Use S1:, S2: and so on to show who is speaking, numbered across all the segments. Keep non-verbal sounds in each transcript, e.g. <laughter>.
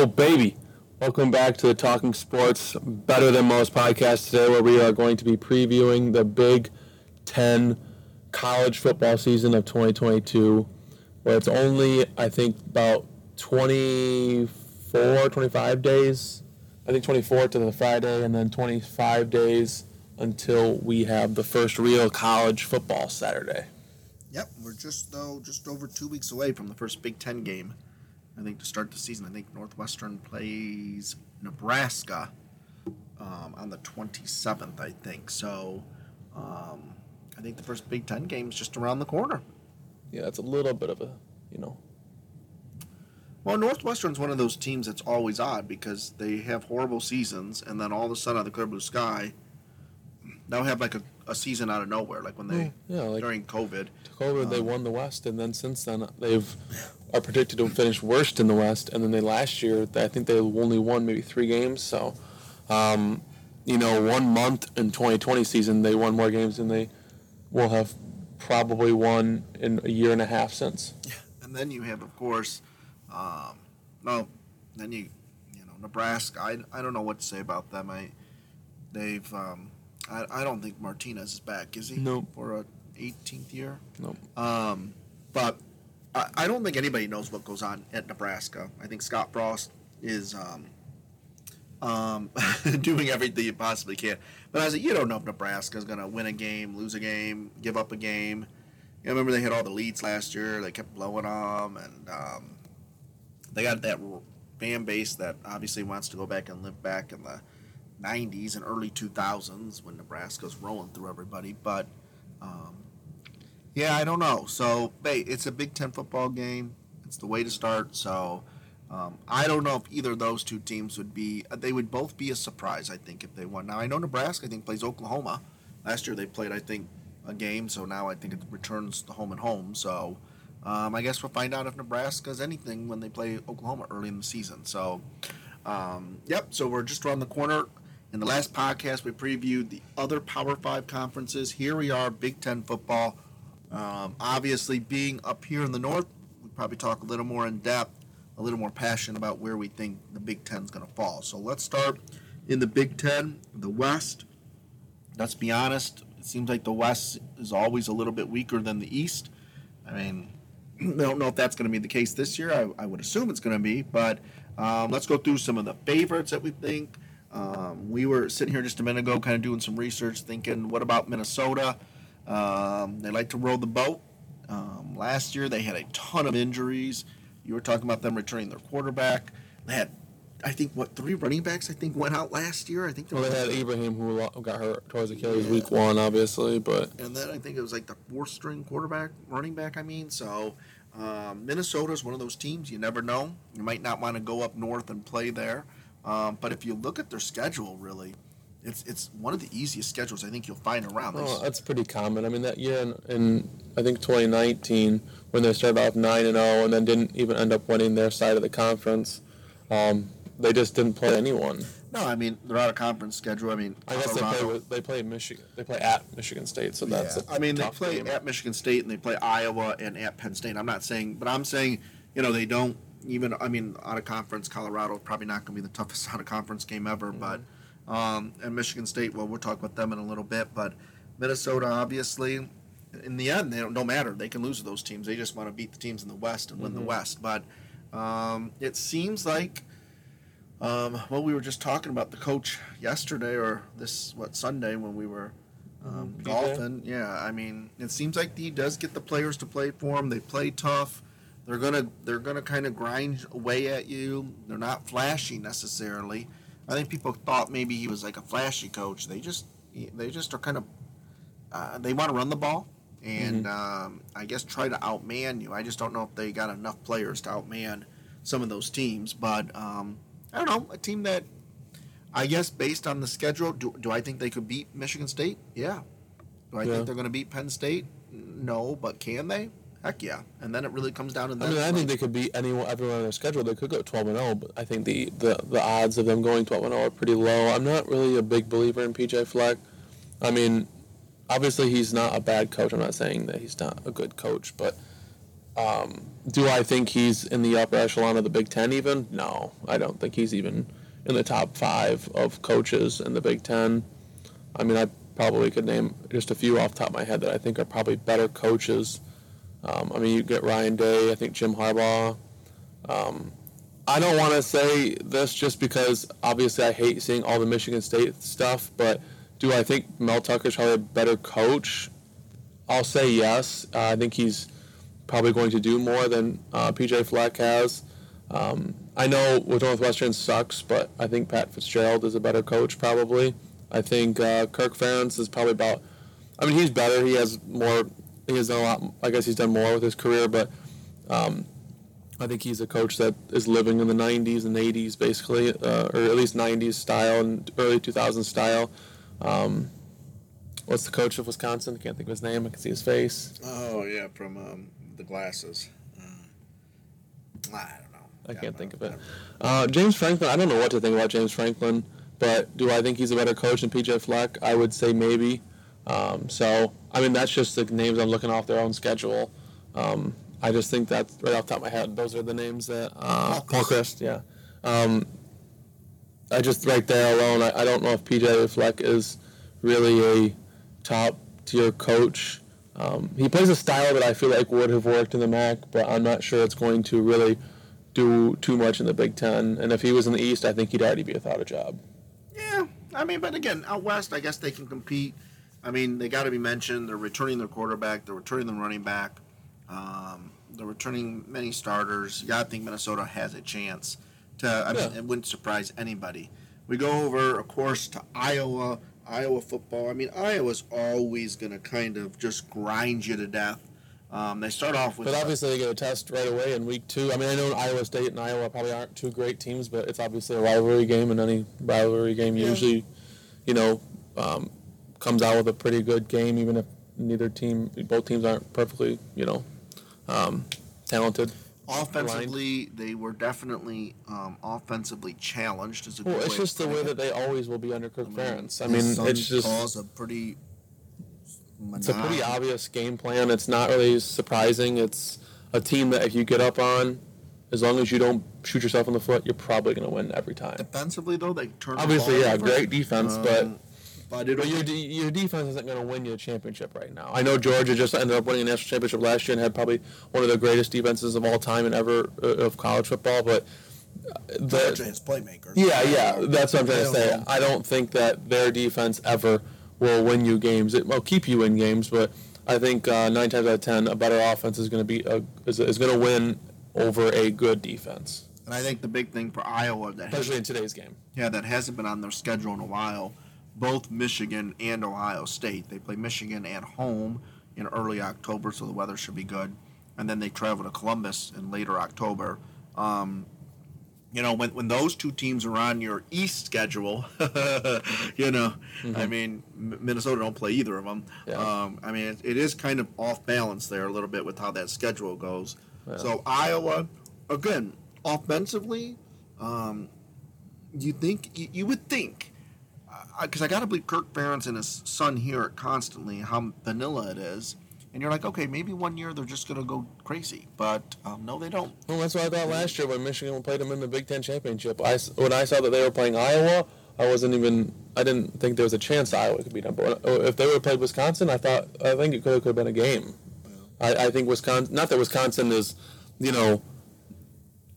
S1: Oh, baby. Welcome back to the Talking Sports Better Than Most podcast today, where we are going to be previewing the Big Ten college football season of 2022, where it's only, I think, about 24, 25 days. I think 24 to the Friday, and then 25 days until we have the first real college football Saturday.
S2: Yep, we're just though just over two weeks away from the first Big Ten game. I think to start the season, I think Northwestern plays Nebraska um, on the 27th. I think so. Um, I think the first Big Ten game is just around the corner.
S1: Yeah, it's a little bit of a, you know.
S2: Well, Northwestern's one of those teams that's always odd because they have horrible seasons, and then all of a sudden, on the clear blue sky, they'll have like a, a season out of nowhere, like when they
S1: yeah, like
S2: during COVID.
S1: took over, they won the West, and then since then they've are predicted to finish worst in the West. And then they last year, I think they only won maybe three games. So, um, you know, one month in 2020 season, they won more games than they will have probably won in a year and a half since.
S2: And then you have, of course, um, no, then you, you know, Nebraska. I, I don't know what to say about them. I, they've, um, I, I don't think Martinez is back, is he?
S1: Nope.
S2: For a 18th year.
S1: Nope.
S2: Um, but I, I don't think anybody knows what goes on at Nebraska. I think Scott Frost is um, um, <laughs> doing everything he possibly can. But I said, you don't know if Nebraska is going to win a game, lose a game, give up a game. You know, remember they had all the leads last year. They kept blowing them, and um, they got that fan base that obviously wants to go back and live back in the 90s and early 2000s when Nebraska's rolling through everybody. But um, yeah, I don't know. So, hey, it's a Big Ten football game. It's the way to start. So, um, I don't know if either of those two teams would be. They would both be a surprise, I think, if they won. Now, I know Nebraska, I think, plays Oklahoma. Last year they played, I think, a game. So now I think it returns to home and home. So, um, I guess we'll find out if Nebraska is anything when they play Oklahoma early in the season. So, um, yep. So we're just around the corner. In the last podcast, we previewed the other Power Five conferences. Here we are, Big Ten football. Um, obviously, being up here in the north, we probably talk a little more in depth, a little more passionate about where we think the Big Ten is going to fall. So let's start in the Big Ten, the West. Let's be honest, it seems like the West is always a little bit weaker than the East. I mean, <clears throat> I don't know if that's going to be the case this year. I, I would assume it's going to be, but um, let's go through some of the favorites that we think. Um, we were sitting here just a minute ago, kind of doing some research, thinking, what about Minnesota? Um, they like to row the boat. Um, last year, they had a ton of injuries. You were talking about them returning their quarterback. They had, I think, what three running backs? I think went out last year. I think
S1: Well, they had Ibrahim who got hurt towards Achilles week one, obviously, but
S2: and then I think it was like the fourth string quarterback, running back. I mean, so um, Minnesota is one of those teams you never know. You might not want to go up north and play there, um, but if you look at their schedule, really, it's it's one of the easiest schedules I think you'll find around. They
S1: well, that's pretty common. I mean, that year in, in I think 2019, when they started off 9 and 0 and then didn't even end up winning their side of the conference, um, they just didn't play anyone.
S2: No, I mean they're out of conference schedule. I mean,
S1: I guess they play with, they play Michigan. They play at Michigan State, so that's.
S2: Yeah. I mean, they play
S1: game.
S2: at Michigan State and they play Iowa and at Penn State. I'm not saying, but I'm saying, you know, they don't even. I mean, out of conference, Colorado probably not going to be the toughest <laughs> out of conference game ever. But um, and Michigan State, well, we'll talk about them in a little bit. But Minnesota, obviously, in the end, they don't no matter. They can lose to those teams. They just want to beat the teams in the West and win the West. But um, it seems like. Um, well, we were just talking about the coach yesterday or this what Sunday when we were um,
S1: Mhm.
S2: golfing. Yeah, I mean, it seems like he does get the players to play for him. They play tough. They're gonna they're gonna kind of grind away at you. They're not flashy necessarily. I think people thought maybe he was like a flashy coach. They just they just are kind of uh, they want to run the ball and um, I guess try to outman you. I just don't know if they got enough players to outman some of those teams. But um, I don't know a team that I guess based on the schedule, do, do I think they could beat Michigan State? Yeah. Do I
S1: Yeah.
S2: think they're going to beat Penn State? No, but can they? Heck yeah. And then it really comes down to
S1: that.
S2: I
S1: mean, I think they could beat anyone, everyone on their schedule. They could go 12 and 0, but I think the, the, the odds of them going 12 and 0 are pretty low. I'm not really a big believer in PJ Fleck. I mean, obviously he's not a bad coach. I'm not saying that he's not a good coach, but Um, do I think he's in the upper echelon of the Big Ten? Even no, I don't think he's even in the top five of coaches in the Big Ten. I mean, I probably could name just a few off the top of my head that I think are probably better coaches. Um, I mean, you get Ryan Day, I think Jim Harbaugh. Um, I don't want to say this just because obviously I hate seeing all the Michigan State stuff, but do I think Mel Tucker's probably a better coach? I'll say yes. Uh, I think he's probably going to do more than uh, PJ Fleck has. Um, I know with Northwestern sucks, but I think Pat Fitzgerald is a better coach probably. I think uh, Kirk Ferentz is probably about. I mean, he's better. He has more. He has done a lot. I guess he's done more with his career, but um, I think he's a coach that is living in the 90s and 80s, basically, uh, or at least 90s style and early 2000s style. Um, what's the coach of Wisconsin? I can't think of his name. I can see his face.
S2: Oh yeah, from um, the glasses. Uh, I don't know.
S1: I can't think of it. Uh, James Franklin. I don't know what to think about James Franklin, but do I think he's a better coach than PJ Fleck? I would say maybe. Um, so I mean, that's just the names I'm looking off their own schedule. Um, I just think that right off the top of my head, those are the names that uh,
S2: Paul
S1: Chryst. Yeah. Um, I just right there alone, I, I don't know if PJ Fleck is really a top tier coach. Um, he plays a style that I feel like would have worked in the MAC, but I'm not sure it's going to really do too much in the Big Ten. And if he was in the East, I think he'd already be without a job.
S2: Yeah, I mean, but again, out west, I guess they can compete. I mean, they got to be mentioned. They're returning their quarterback. They're returning the running back. Um, they're returning many starters. Yeah, I think Minnesota has a chance to. I mean,
S1: Yeah.
S2: it wouldn't surprise anybody. We go over, of course, to Iowa. Iowa football. I mean, Iowa's always going to kind of just grind you to death. Um, they start off with.
S1: But obviously, they get a test right away in week two. I mean, I know Iowa State and Iowa probably aren't two great teams, but it's obviously a rivalry game, and any rivalry game
S2: Yeah.
S1: usually, you know, um, comes out with a pretty good game, even if neither team, both teams aren't perfectly, you know, um, talented.
S2: Offensively, they were definitely um, offensively challenged. Is a
S1: Well, it's just the way that they always will be under Kirk Ferentz. I
S2: his
S1: mean, it's just
S2: calls a pretty.
S1: it's a pretty obvious game plan. It's not really surprising. It's a team that if you get up on, as long as you don't shoot yourself in the foot, you're probably going to win every time.
S2: Defensively, though, they turn. the
S1: Obviously, yeah,
S2: over.
S1: great defense,
S2: Um, but it'll
S1: but your your defense isn't going to win you a championship right now. I know Georgia just ended up winning a national championship last year and had probably one of the greatest defenses of all time and ever uh, of college football, but uh,
S3: Georgia
S1: the
S3: has playmakers.
S1: yeah, yeah, that's what I'm trying to
S3: I don't
S1: say. I don't think that their defense ever will win you games. It will keep you in games, but I think uh, nine times out of ten, a better offense is going to be a, is, is going to win over a good defense,
S2: And I think the big thing for Iowa that has,
S1: especially in today's game.
S2: yeah that hasn't been on their schedule in a while, both Michigan and Ohio State. They play Michigan at home in early October, so the weather should be good, and then they travel to Columbus in later October. Um, you know, when, when those two teams are on your East schedule, <laughs> you know, I mean, M- Minnesota don't play either of them.
S1: Yeah.
S2: Um, I mean, it, it is kind of off balance there a little bit with how that schedule goes. So Iowa, again, offensively, um, you think you, you would think because I, got to believe Kirk Ferentz and his son hear it constantly how vanilla it is, and you're like, okay, maybe one year they're just gonna go crazy, but um, no, they don't.
S1: Well, that's what I thought last year when Michigan played them in the Big Ten championship. I when I saw that they were playing Iowa, I wasn't even. I didn't think there was a chance Iowa could beat them. But if they would have played Wisconsin, I thought I think it could have, could have been a game. I, I think Wisconsin. Not that Wisconsin is, you know,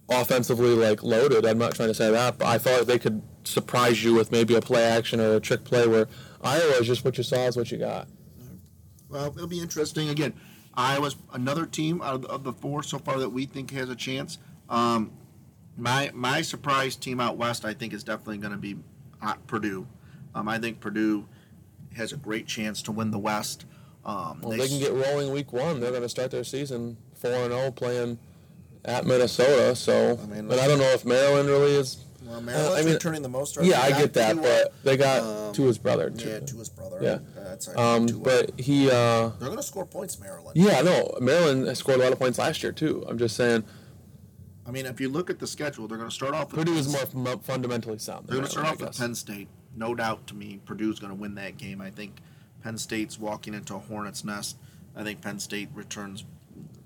S1: offensively like loaded. I'm not trying to say that, but I thought they could surprise you with maybe a play action or a trick play where Iowa is just what you saw is what you got.
S2: Well, it'll be interesting. Again, Iowa's another team out of the, of the four so far that we think has a chance. Um, my my surprise team out west, I think, is definitely going to be uh, Purdue. Um, I think Purdue has a great chance to win the West. Um,
S1: Well, they can get rolling week one. They're going to start their season four and zero playing at Minnesota. So,
S3: I mean,
S1: but I don't know if Maryland really is.
S3: Well, Maryland's
S1: I mean-
S3: returning the most. right?
S1: Yeah, I get that, but they got
S3: Um,
S1: Tua's brother too.
S3: Yeah, Tua's brother.
S1: Yeah.
S3: Uh, that's right,
S1: Um, but he, uh,
S3: they're going to score points, Maryland.
S1: yeah, no, Maryland scored a lot of points last year too. I'm just saying
S2: I mean, if you look at the schedule, they're going to start off. With
S1: Purdue is more fun- fundamentally sound.
S2: They're going to start off with. Penn State. No doubt to me, Purdue's going to win that game. I think Penn State's walking into a hornet's nest. I think Penn State returns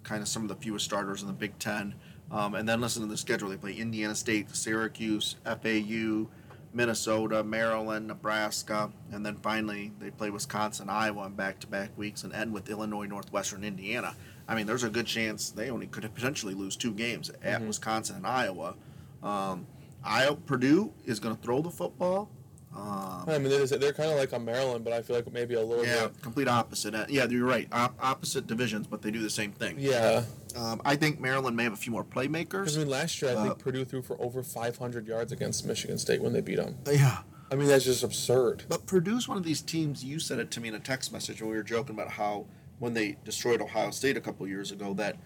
S2: kind of some of the fewest starters in the Big Ten. Um, and then listen to the schedule. They play Indiana State, Syracuse, FAU, Minnesota, Maryland, Nebraska, and then finally they play Wisconsin, Iowa on back-to-back weeks, and end with Illinois, Northwestern, Indiana. I mean, there's a good chance they only could potentially lose two games at Wisconsin and Iowa. Um, Iowa, Purdue is going to throw the football. Um,
S1: I mean, they're, they're kind of like a Maryland, but I feel like maybe a little
S2: yeah,
S1: bit.
S2: complete opposite. Uh, yeah, you're right. Op- opposite divisions, but they do the same thing.
S1: Yeah,
S2: Um, I think Maryland may have a few more playmakers.
S1: I mean, last year I
S2: Uh,
S1: think Purdue threw for over 500 yards against Michigan State when they beat them.
S2: yeah.
S1: I mean, that's just absurd.
S2: But Purdue's one of these teams. You said it to me in a text message when we were joking about how when they destroyed Ohio State a couple years ago that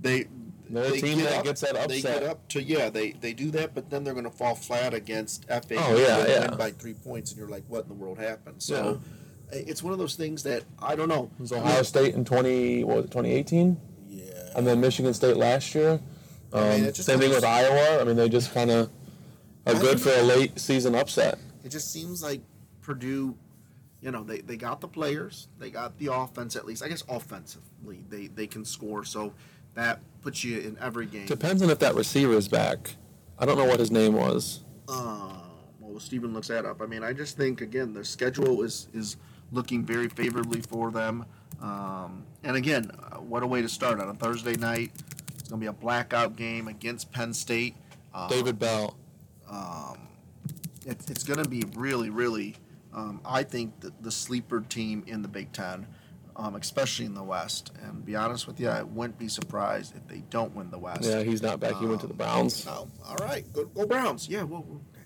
S2: they
S1: They're a
S2: they
S1: team
S2: get
S1: that
S2: up-
S1: gets that
S2: They get up to yeah, they they do that, but then they're going to fall flat against FA.
S1: Oh, yeah, yeah.
S2: win by three points, and you're like, what in the world happened? So. It's one of those things that I don't know.
S1: It was Ohio State in 20 what was it 2018,
S3: Yeah.
S1: And then Michigan State last year. Um,
S3: I mean,
S1: same thing with Iowa. I mean, they just kind of are
S2: I
S1: good for a late season upset.
S2: It just seems like Purdue, you know, they, they got the players, they got the offense at least. I guess offensively, they, they can score, so that puts you in every game.
S1: Depends on if that receiver is back. I don't know what his name was.
S2: Uh, well, Stephen looks that up. I mean, I just think again the schedule is is looking very favorably for them. Um, and again, uh, what a way to start on a Thursday night. It's going to be a blackout game against Penn State. Uh,
S1: David Bell.
S2: um, it, it's going to be really, really, um, I think, the, the sleeper team in the Big Ten, um, especially in the West. And to be honest with you, I wouldn't be surprised if they don't win the West.
S1: Yeah, he's not back. He went to the Browns.
S2: No, all right, go, go Browns. Yeah, well, okay.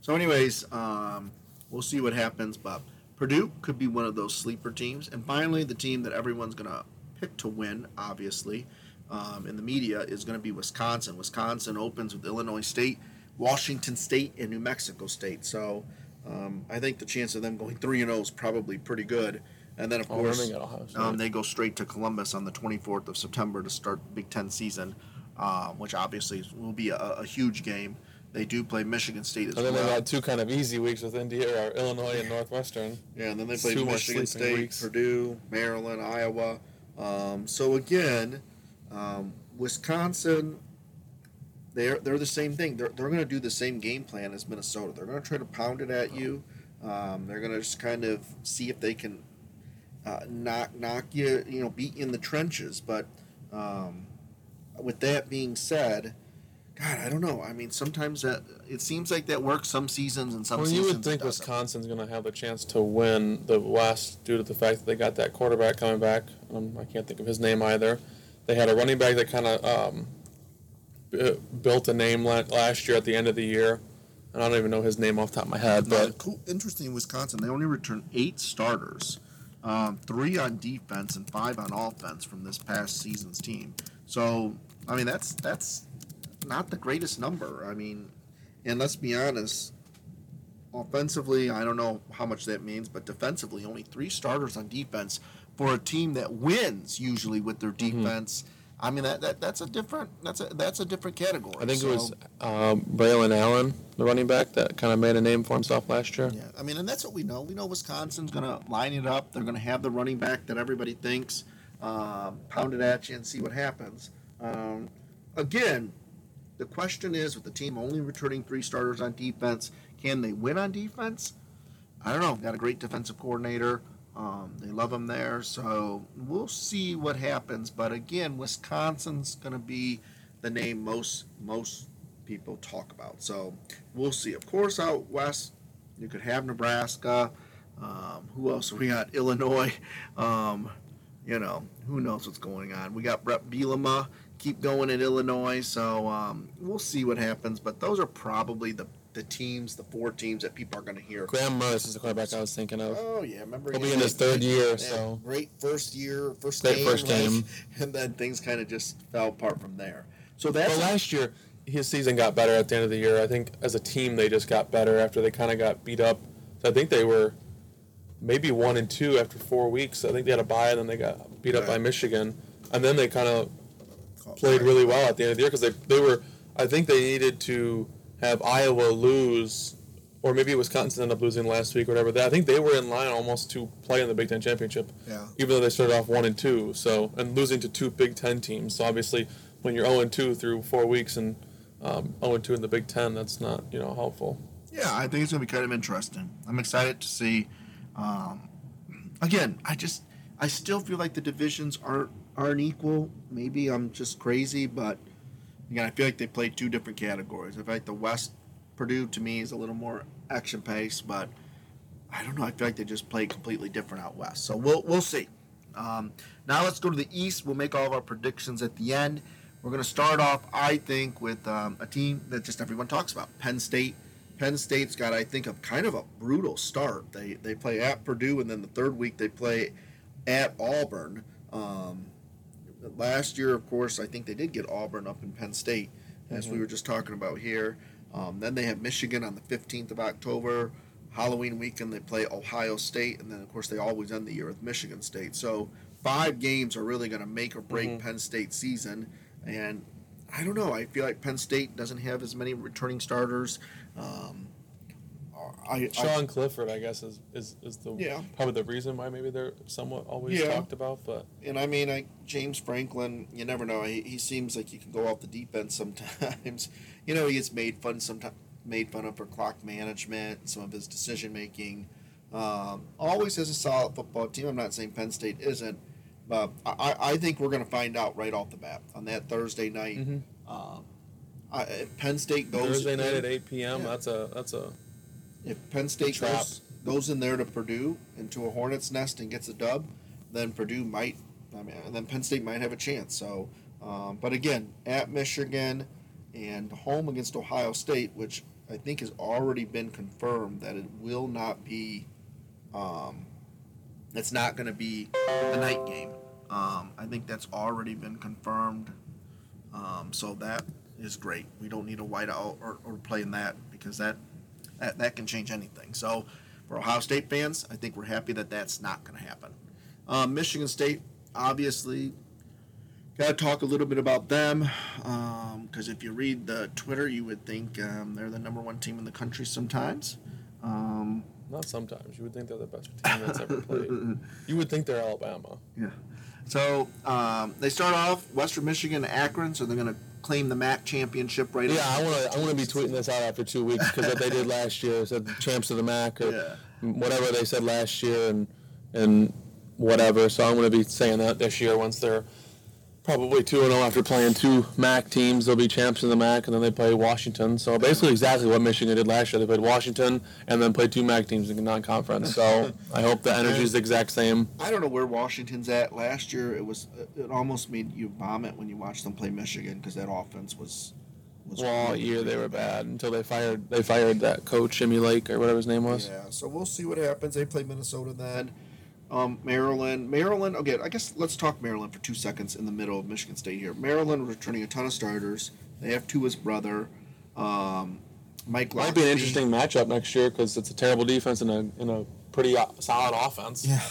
S2: So, anyways, um, we'll see what happens. But Purdue could be one of those sleeper teams. And finally, the team that everyone's going to pick to win, obviously, um, in the media is going to be Wisconsin. Wisconsin opens with Illinois State, Washington State, and New Mexico State. So, um, I think the chance of them going three and zero is probably pretty good. And then, of
S1: Oh,
S2: course,
S1: Irving at Ohio State.
S2: um, they go straight to Columbus on the 24th of September to start the Big Ten season, um, which obviously will be a, a huge game. They do play Michigan State as well.
S1: And then
S2: well.
S1: they got two kind of easy weeks with Indiana, or Illinois and Northwestern.
S2: yeah, and then they
S1: It's
S2: play Michigan State,
S1: weeks.
S2: Purdue, Maryland, Iowa. Um, so again, um, Wisconsin, they're they're the same thing. They're they're going to do the same game plan as Minnesota. They're going to try to pound it at you. Um, they're going to just kind of see if they can uh, knock knock you, you know, beat you in the trenches. But um, with that being said, God, I don't know. I mean, sometimes that it seems like that works some seasons and some seasons.
S1: Well, you would think. Wisconsin's going to have a chance to win the West due to the fact that they got that quarterback coming back. Um, I can't think of his name either. They had a running back that kind of um, b- built a name la- last year at the end of the year. And I don't even know his name off the top of my head,
S2: But cool, interesting in Wisconsin, they only returned eight starters, um, three on defense and five on offense from this past season's team. So, I mean, that's that's not the greatest number. I mean, and let's be honest, offensively, I don't know how much that means, but defensively, only three starters on defense for a team that wins usually with their
S1: Mm-hmm.
S2: defense. I mean, that, that that's a different that's a that's a different category.
S1: I think
S2: So-
S1: it was um, Braylon Allen, the running back, that kind of made a name for himself last year.
S2: Yeah, I mean, and that's what we know. We know Wisconsin's going to line it up. They're going to have the running back that everybody thinks, um, pound it at you and see what happens. Um, again, the question is with the team only returning three starters on defense, can they win on defense? I don't know. Got a great defensive coordinator. Um, they love him there. So we'll see what happens. But again, Wisconsin's going to be the name most most people talk about. So we'll see. Of course, out west, you could have Nebraska. Um, who else? We got Illinois. Um, you know, who knows what's going on. We got Bret Bielema. Keep going in Illinois. So um, we'll see what happens. But those are probably the, the teams, the four teams that people are going to hear.
S1: Graham Mertz is the quarterback I was thinking of.
S2: Oh yeah, remember
S1: He'll be in his third year, so-
S2: great first year, first
S1: Great
S2: game,
S1: first game. <laughs>
S2: and then things kind of just fell apart from there. So that's
S1: Well, last year his season got better at the end of the year. I think as a team they just got better after they kind of got beat up. So I think they were maybe one and two after four weeks. I think they had a bye and then they got beat up by Michigan, and then they kind of played really well at the end of the year because they they were. I think they needed to have Iowa lose or maybe Wisconsin ended up losing last week or whatever. I think they were in line almost to play in the Big Ten championship.
S3: Yeah.
S1: Even though they started off one and two, so and losing to two Big Ten teams. So obviously, when you're zero and two through four weeks and um, zero and two in the Big Ten, that's not you know helpful.
S2: Yeah, I think it's going to be kind of interesting. I'm excited to see. Um, again, I just I still feel like the divisions aren't aren't equal. Maybe I'm just crazy, but again, I feel like they play two different categories. I feel like the West Purdue to me is a little more action paced, but I don't know. I feel like they just play completely different out west. So we'll we'll see. Um, now let's go to the East. We'll make all of our predictions at the end. We're going to start off, I think, with um, a team that just everyone talks about, Penn State. Penn State's got, I think, a kind of a brutal start. They they play at Purdue, and then the third week they play at Auburn. Um, last year, of course, I think they did get Auburn up in Penn State, as we were just talking about here. Um, then they have Michigan on the 15th of October. Halloween weekend they play Ohio State, and then of course they always end the year with Michigan State. So five games are really going to make or break Penn State season. And I don't know. I feel like Penn State doesn't have as many returning starters. Um, I, I,
S1: Sean Clifford, I guess, is, is, is the
S2: Yeah.
S1: probably the reason why maybe they're somewhat always
S2: Yeah.
S1: talked about. But
S2: and I mean, I, James Franklin, you never know. He, he seems like he can go off the deep end <laughs> sometimes. you know, he gets made fun sometimes, made fun of for clock management some of his decision making. Um, always has a solid football team. I'm not saying Penn State isn't, but I, I think we're going to find out right off the bat on that Thursday night.
S1: Mhm.
S2: Um, I, Penn State goes
S1: Thursday night at eight p.m.
S2: Yeah.
S1: That's a that's a
S2: if Penn State goes, goes in there to Purdue into a hornet's nest and gets a dub, then Purdue might, I mean, and then Penn State might have a chance. So, um, but again, at Michigan and home against Ohio State, which I think has already been confirmed that it will not be, um, it's not going to be the night game. Um, I think that's already been confirmed. Um, so that is great. We don't need a whiteout or, or play in that because that that, that can change anything. So, for Ohio State fans, I think we're happy that that's not going to happen. Um, Michigan State, obviously, got to talk a little bit about them because if you read the Twitter, you would think um, they're the number one team in the country sometimes. Um,
S1: not sometimes. You would think they're the best team that's ever played. <laughs> You would think they're Alabama.
S2: yeah. So um, they start off Western Michigan, Akron, so they're going to claim the MAC championship right
S1: now.
S2: Yeah.
S1: I want to. I want to be tweeting this out after two weeks because what they did last year said champs of the MAC or
S2: Yeah.
S1: whatever they said last year and and whatever. So I'm going to be saying that this year once they're probably two and zero after playing two MAC teams. They'll be champs in the MAC and then they play Washington. So basically exactly what Michigan did last year. They played Washington and then played two MAC teams in the non-conference. So <laughs> I hope the energy is the exact same.
S2: I don't know where Washington's at. Last year, it was it almost made you vomit when you watched them play Michigan because that offense was. was
S1: Well, all year they were bad until they fired they fired that coach Jimmy Lake or whatever his name was.
S2: Yeah, so we'll see what happens. They play Minnesota then. Um, Maryland, Maryland. Okay, I guess let's talk Maryland for two seconds in the middle of Michigan State here. Maryland returning a ton of starters. They have Tua's brother, um, Mike.
S1: Might be an interesting matchup next year because it's a terrible defense and a and a pretty uh, solid offense.
S2: Yeah,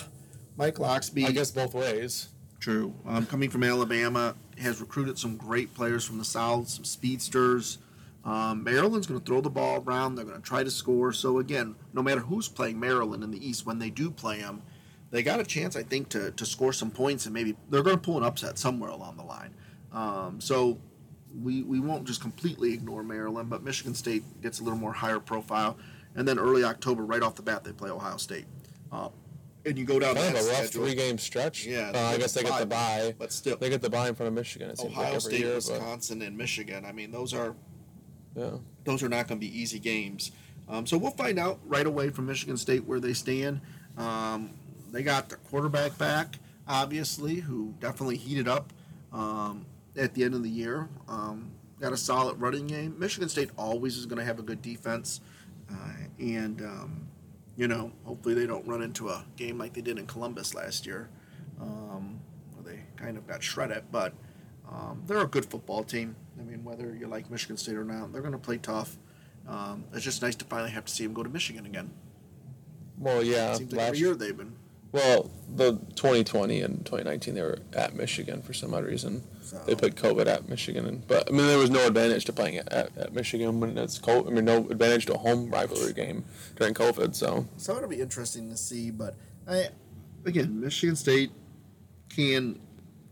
S2: Mike Locksley.
S1: I guess both ways.
S2: True. Um, coming from Alabama, has recruited some great players from the South, some speedsters. Um, Maryland's going to throw the ball around. They're going to try to score. So again, no matter who's playing Maryland in the East, when they do play them, they got a chance, I think, to, to score some points and maybe they're going to pull an upset somewhere along the line. Um, so we we won't just completely ignore Maryland, but Michigan State gets a little more higher profile. And then early October, right off the bat, they play Ohio State. Uh, and you go down
S1: Kind
S2: that
S1: of a rough
S2: schedule.
S1: three game stretch.
S2: Yeah,
S1: Uh, I guess they get the bye.
S2: but still,
S1: They get the bye in front of Michigan.
S2: Ohio
S1: like
S2: State,
S1: year, but
S2: Wisconsin, and Michigan. I mean, those are
S1: yeah.
S2: those are not going to be easy games. Um, so we'll find out right away from Michigan State where they stand. Um, they got their quarterback back, obviously, who definitely heated up um, at the end of the year. Um, got a solid running game. Michigan State always is going to have a good defense, uh, and um, you know, hopefully they don't run into a game like they did in Columbus last year, um, where they kind of got shredded. But um, they're a good football team. I mean, whether you like Michigan State or not, they're going to play tough. Um, it's just nice to finally have to see them go to Michigan again.
S1: Well, yeah.
S2: It Seems like
S1: last
S2: every year they've been.
S1: Well, the 2020 and 2019 they were at Michigan for some odd reason.
S3: So-
S1: They put COVID at Michigan, and, but I mean there was no advantage to playing at, at, at Michigan when it's COVID. I mean no advantage to a home rivalry game during COVID. So
S3: So it'll be interesting to see, but I
S2: again, Michigan State can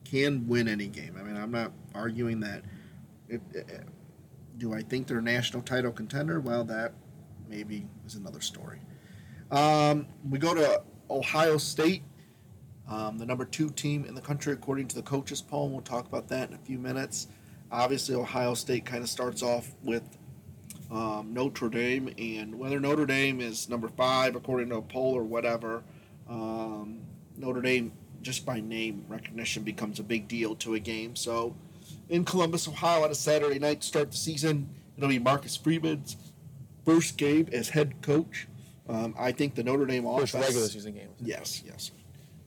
S2: can win any game. I mean, I'm not arguing that. It, it- do I think they're a national title contender? Well, that maybe is another story. Um, we go to Ohio State, um, the number two team in the country according to the coaches poll. We'll talk about that in a few minutes. Obviously, Ohio State kind of starts off with um, Notre Dame, and whether Notre Dame is number five according to a poll or whatever, um, Notre Dame just by name recognition becomes a big deal to a game. So, in Columbus, Ohio, on a Saturday night to start the season, it'll be Marcus Freeman's first game as head coach. Um, I think the Notre Dame
S1: first
S2: offense.
S1: regular season game.
S2: Yes, yes.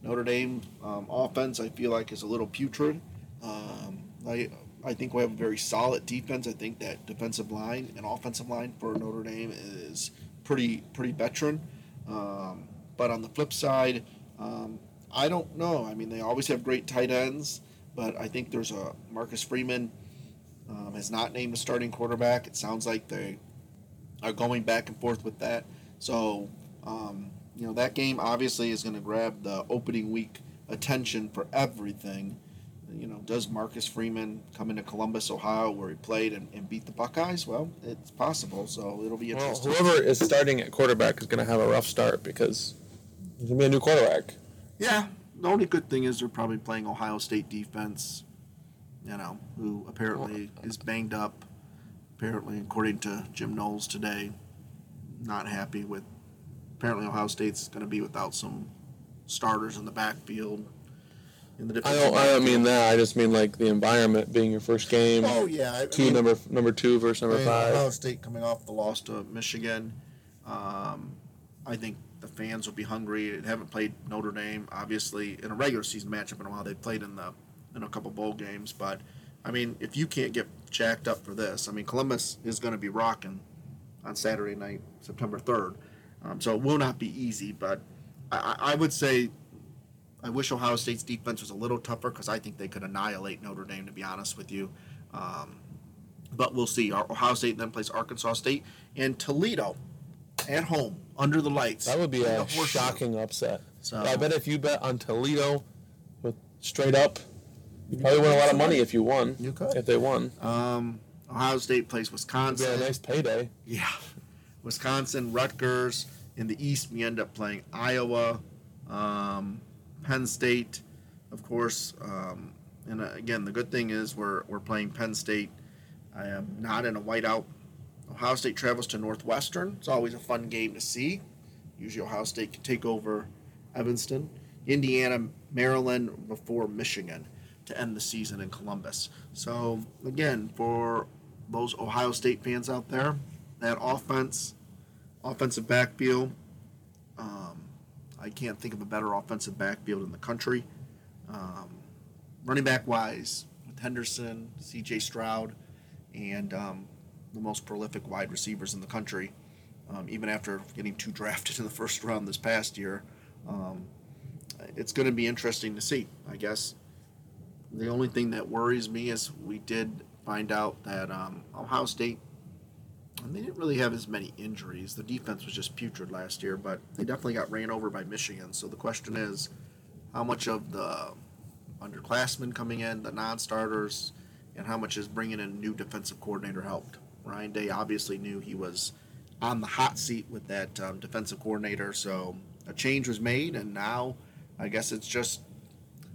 S2: Notre Dame um, offense, I feel like, is a little putrid. Um, I, I think we have a very solid defense. I think that defensive line and offensive line for Notre Dame is pretty pretty veteran. Um, but on the flip side, um, I don't know. I mean, they always have great tight ends, but I think there's a Marcus Freeman um, has not named a starting quarterback. It sounds like they are going back and forth with that. So, um, you know, that game obviously is going to grab the opening week attention for everything. You know, does Marcus Freeman come into Columbus, Ohio, where he played and, and beat the Buckeyes? Well, it's possible. So it'll be interesting.
S1: Well, whoever is starting at quarterback is going to have a rough start because there's going to be a new quarterback.
S2: Yeah. The only good thing is they're probably playing Ohio State defense, you know, who apparently is banged up. Apparently, according to Jim Knowles today, not happy with. Apparently, Ohio State's going to be without some starters in the backfield. In the
S1: I don't. I don't mean that. I just mean like the environment being your first game.
S3: oh yeah, I,
S1: two
S3: I mean,
S1: number number two versus number
S3: I mean,
S1: five.
S3: Ohio State coming off the
S2: loss to Michigan. Um, I think the fans will be hungry. They haven't played Notre Dame, obviously, in a regular season matchup in a while. They've played in the in a couple bowl games, but I mean, if you can't get jacked up for this, I mean, Columbus is going to be rocking on Saturday night, September third. Um, so it will not be easy, but I, I would say I wish Ohio State's defense was a little tougher because I think they could annihilate Notre Dame. To be honest with you. Um, but we'll see. Our- Ohio State then plays Arkansas State and Toledo at home under the lights.
S1: That would be a shocking upset.
S2: So-
S1: I bet if you bet on Toledo with straight up, you probably win a lot of money if you won.
S3: You could.
S1: if they won.
S2: Um, Ohio State plays Wisconsin.
S1: a nice payday.
S2: Yeah, Wisconsin, Rutgers. In the East, we end up playing Iowa, um, Penn State, of course. Um, and uh, again, the good thing is we're we're playing Penn State. I am not in a whiteout. Ohio State travels to Northwestern. It's always a fun game to see. Usually, Ohio State can take over Evanston, Indiana, Maryland before Michigan to end the season in Columbus. So again, for those Ohio State fans out there, that offense, offensive backfield, um, I can't think of a better offensive backfield in the country. Um, running back wise, with Henderson, C.J. Stroud, and um, the most prolific wide receivers in the country. Um, even after getting two drafted <laughs> in the first round this past year, um, it's going to be interesting to see. I guess the only thing that worries me is we did find out that um, Ohio State. They didn't really have as many injuries. The defense was just putrid last year, but they definitely got ran over by Michigan. So the question is, how much of the underclassmen coming in, the non-starters, and how much is bringing in a new defensive coordinator helped? Ryan Day obviously knew he was on the hot seat with that um, defensive coordinator, so a change was made, and now I guess it's just.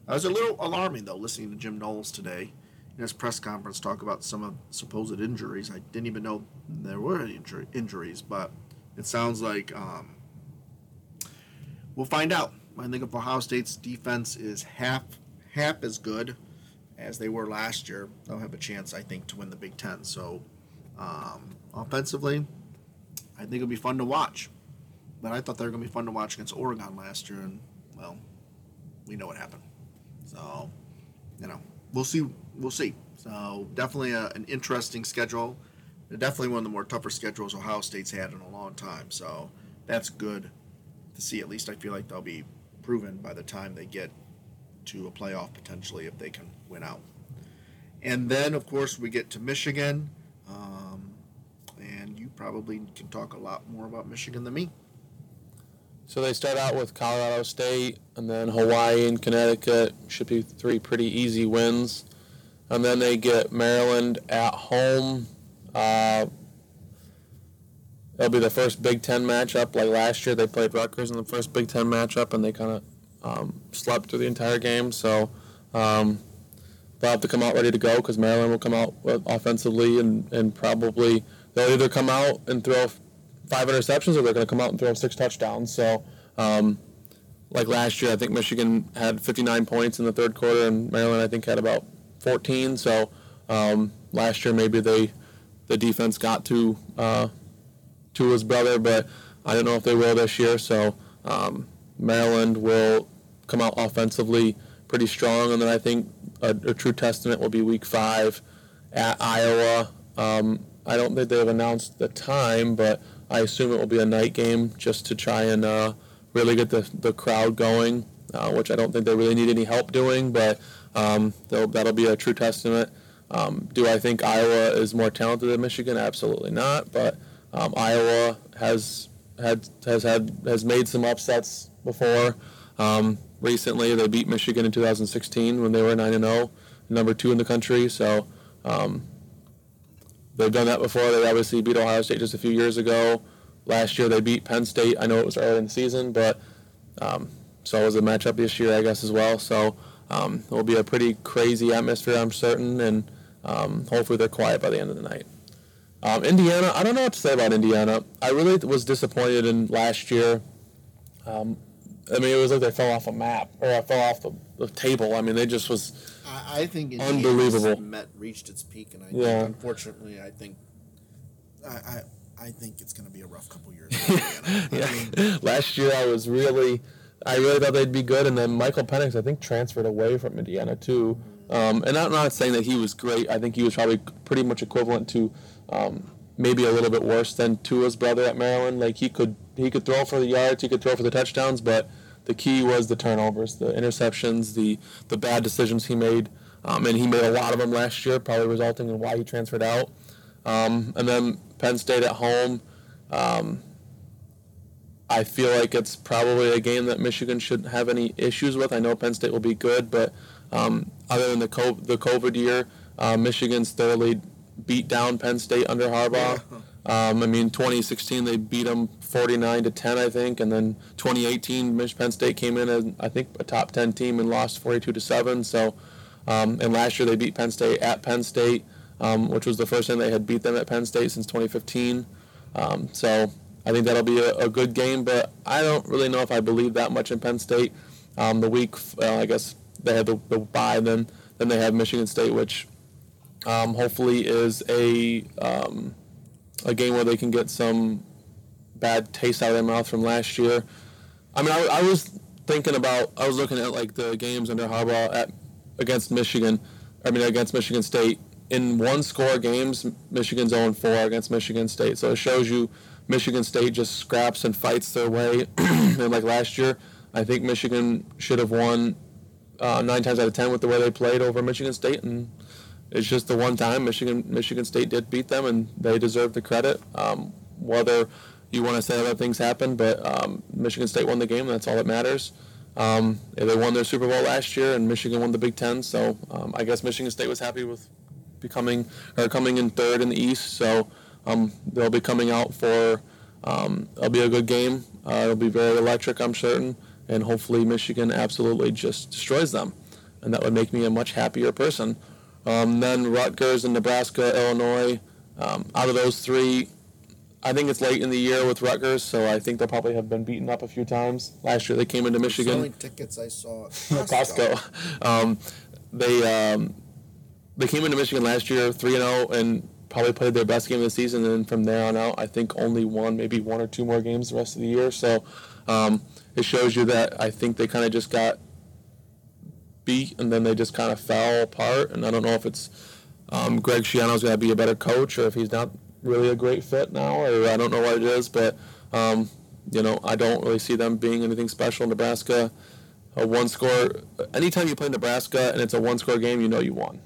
S2: I was a little alarming though listening to Jim Knowles today in his press conference talk about some of supposed injuries. I didn't even know there were any injury, injuries, but it sounds like um, we'll find out. I think if Ohio State's defense is half half as good as they were last year, they'll have a chance, I think, to win the Big Ten. So, um, offensively, I think it'll be fun to watch. But I thought they were going to be fun to watch against Oregon last year, and well, we know what happened. So, you know, we'll see. We'll see. So, definitely a, an interesting schedule. Definitely one of the more tougher schedules Ohio State's had in a long time. So, that's good to see. At least I feel like they'll be proven by the time they get to a playoff potentially if they can win out. And then, of course, we get to Michigan. Um, and you probably can talk a lot more about Michigan than me.
S1: So they start out with Colorado State, and then Hawaii and Connecticut should be three pretty easy wins. And then they get Maryland at home. Uh, it'll be the first Big Ten matchup. Like last year, they played Rutgers in the first Big Ten matchup, and they kind of um, slept through the entire game. So um, they'll have to come out ready to go because Maryland will come out offensively and, and probably they'll either come out and throw five interceptions or they're going to come out and throw six touchdowns. So, um, like last year, I think Michigan had 59 points in the third quarter, and Maryland I think had about 14. So um, last year maybe they the defense got to uh, Tua's brother, but I don't know if they will this year. So um, Maryland will come out offensively pretty strong, and then I think a, a true testament will be Week Five at Iowa. Um, I don't think they've announced the time, but I assume it will be a night game just to try and uh, really get the, the crowd going, uh, which I don't think they really need any help doing, but um, that'll be a true testament. Um, do I think Iowa is more talented than Michigan? Absolutely not. But um, Iowa has had has had has made some upsets before. Um, recently, they beat Michigan in 2016 when they were 9 and 0, number two in the country. So um, They've done that before. They obviously beat Ohio State just a few years ago. Last year they beat Penn State. I know it was early in the season, but um, so it was a matchup this year, I guess, as well. So um, it will be a pretty crazy atmosphere, I'm certain, and um, hopefully they're quiet by the end of the night. Um, Indiana, I don't know what to say about Indiana. I really was disappointed in last year. Um, I mean, it was like they fell off a map or I fell off the, the table. I mean, they just was
S3: I, I think
S1: Indiana's Unbelievable.
S3: Met reached its peak, and I
S1: Yeah.
S3: think, unfortunately, I think I, I I think it's going to be a rough couple years. <laughs>
S1: yeah. Last year I was really, I really thought they'd be good, and then Michael Penix I think transferred away from Indiana too. Um, and I'm not saying that he was great. I think he was probably pretty much equivalent to, um, maybe a little bit worse than Tua's brother at Maryland. Like he could he could throw for the yards, he could throw for the touchdowns, but the key was the turnovers, the interceptions, the the bad decisions he made, um, and he made a lot of them last year, probably resulting in why he transferred out. Um, and then Penn State at home. Um, I feel like it's probably a game that Michigan shouldn't have any issues with. I know Penn State will be good, but um, other than the COVID, the COVID year, uh, Michigan's thoroughly beat down Penn State under Harbaugh. Um, I mean, 2016 they beat them 49 to 10, I think, and then 2018 Penn State came in as I think a top 10 team and lost 42 to seven. So, um, and last year they beat Penn State at Penn State, um, which was the first time they had beat them at Penn State since 2015. Um, so I think that'll be a, a, good game, but I don't really know if I believe that much in Penn State. Um, the week, uh, I guess they had the, the bye, then then they have Michigan State, which um, hopefully is a um, a game where they can get some bad taste out of their mouth from last year. I mean, I, I was thinking about, I was looking at like the games under Harbaugh at against Michigan. I mean, against Michigan State. In one score games, Michigan's 0 4 against Michigan State. So it shows you Michigan State just scraps and fights their way. <clears throat> and like last year, I think Michigan should have won uh, nine times out of ten with the way they played over Michigan State, and it's just the one time Michigan Michigan State did beat them, and they deserve the credit. Um, whether you want to say other things happened, but um, Michigan State won the game, that's all that matters. Um, they won their Super Bowl last year, and Michigan won the Big Ten. So um, I guess Michigan State was happy with becoming or coming in third in the East. So um, they'll be coming out for. Um, it'll be a good game. Uh, it'll be very electric, I'm certain, and hopefully Michigan absolutely just destroys them, and that would make me a much happier person. Um, then Rutgers and Nebraska, Illinois. Um, out of those three, I think it's late in the year with Rutgers, so I think they'll probably have been beaten up a few times. Last year they came into Michigan.
S3: Selling tickets I saw at <laughs>
S1: Costco. Costco. <laughs> Um, they um, they came into Michigan last year three and zero, oh, and probably played their best game of the season. And from there on out, I think only one, maybe one or two more games the rest of the year. So um, it shows you that I think they kind of just got beat, and then they just kind of fell apart. And I don't know if it's um, Greg Schiano's going to be a better coach, or if he's not really a great fit now, or I don't know what it is. But um, you know, I don't really see them being anything special. Nebraska a one score. Anytime you play Nebraska and it's a one score game, you know you won.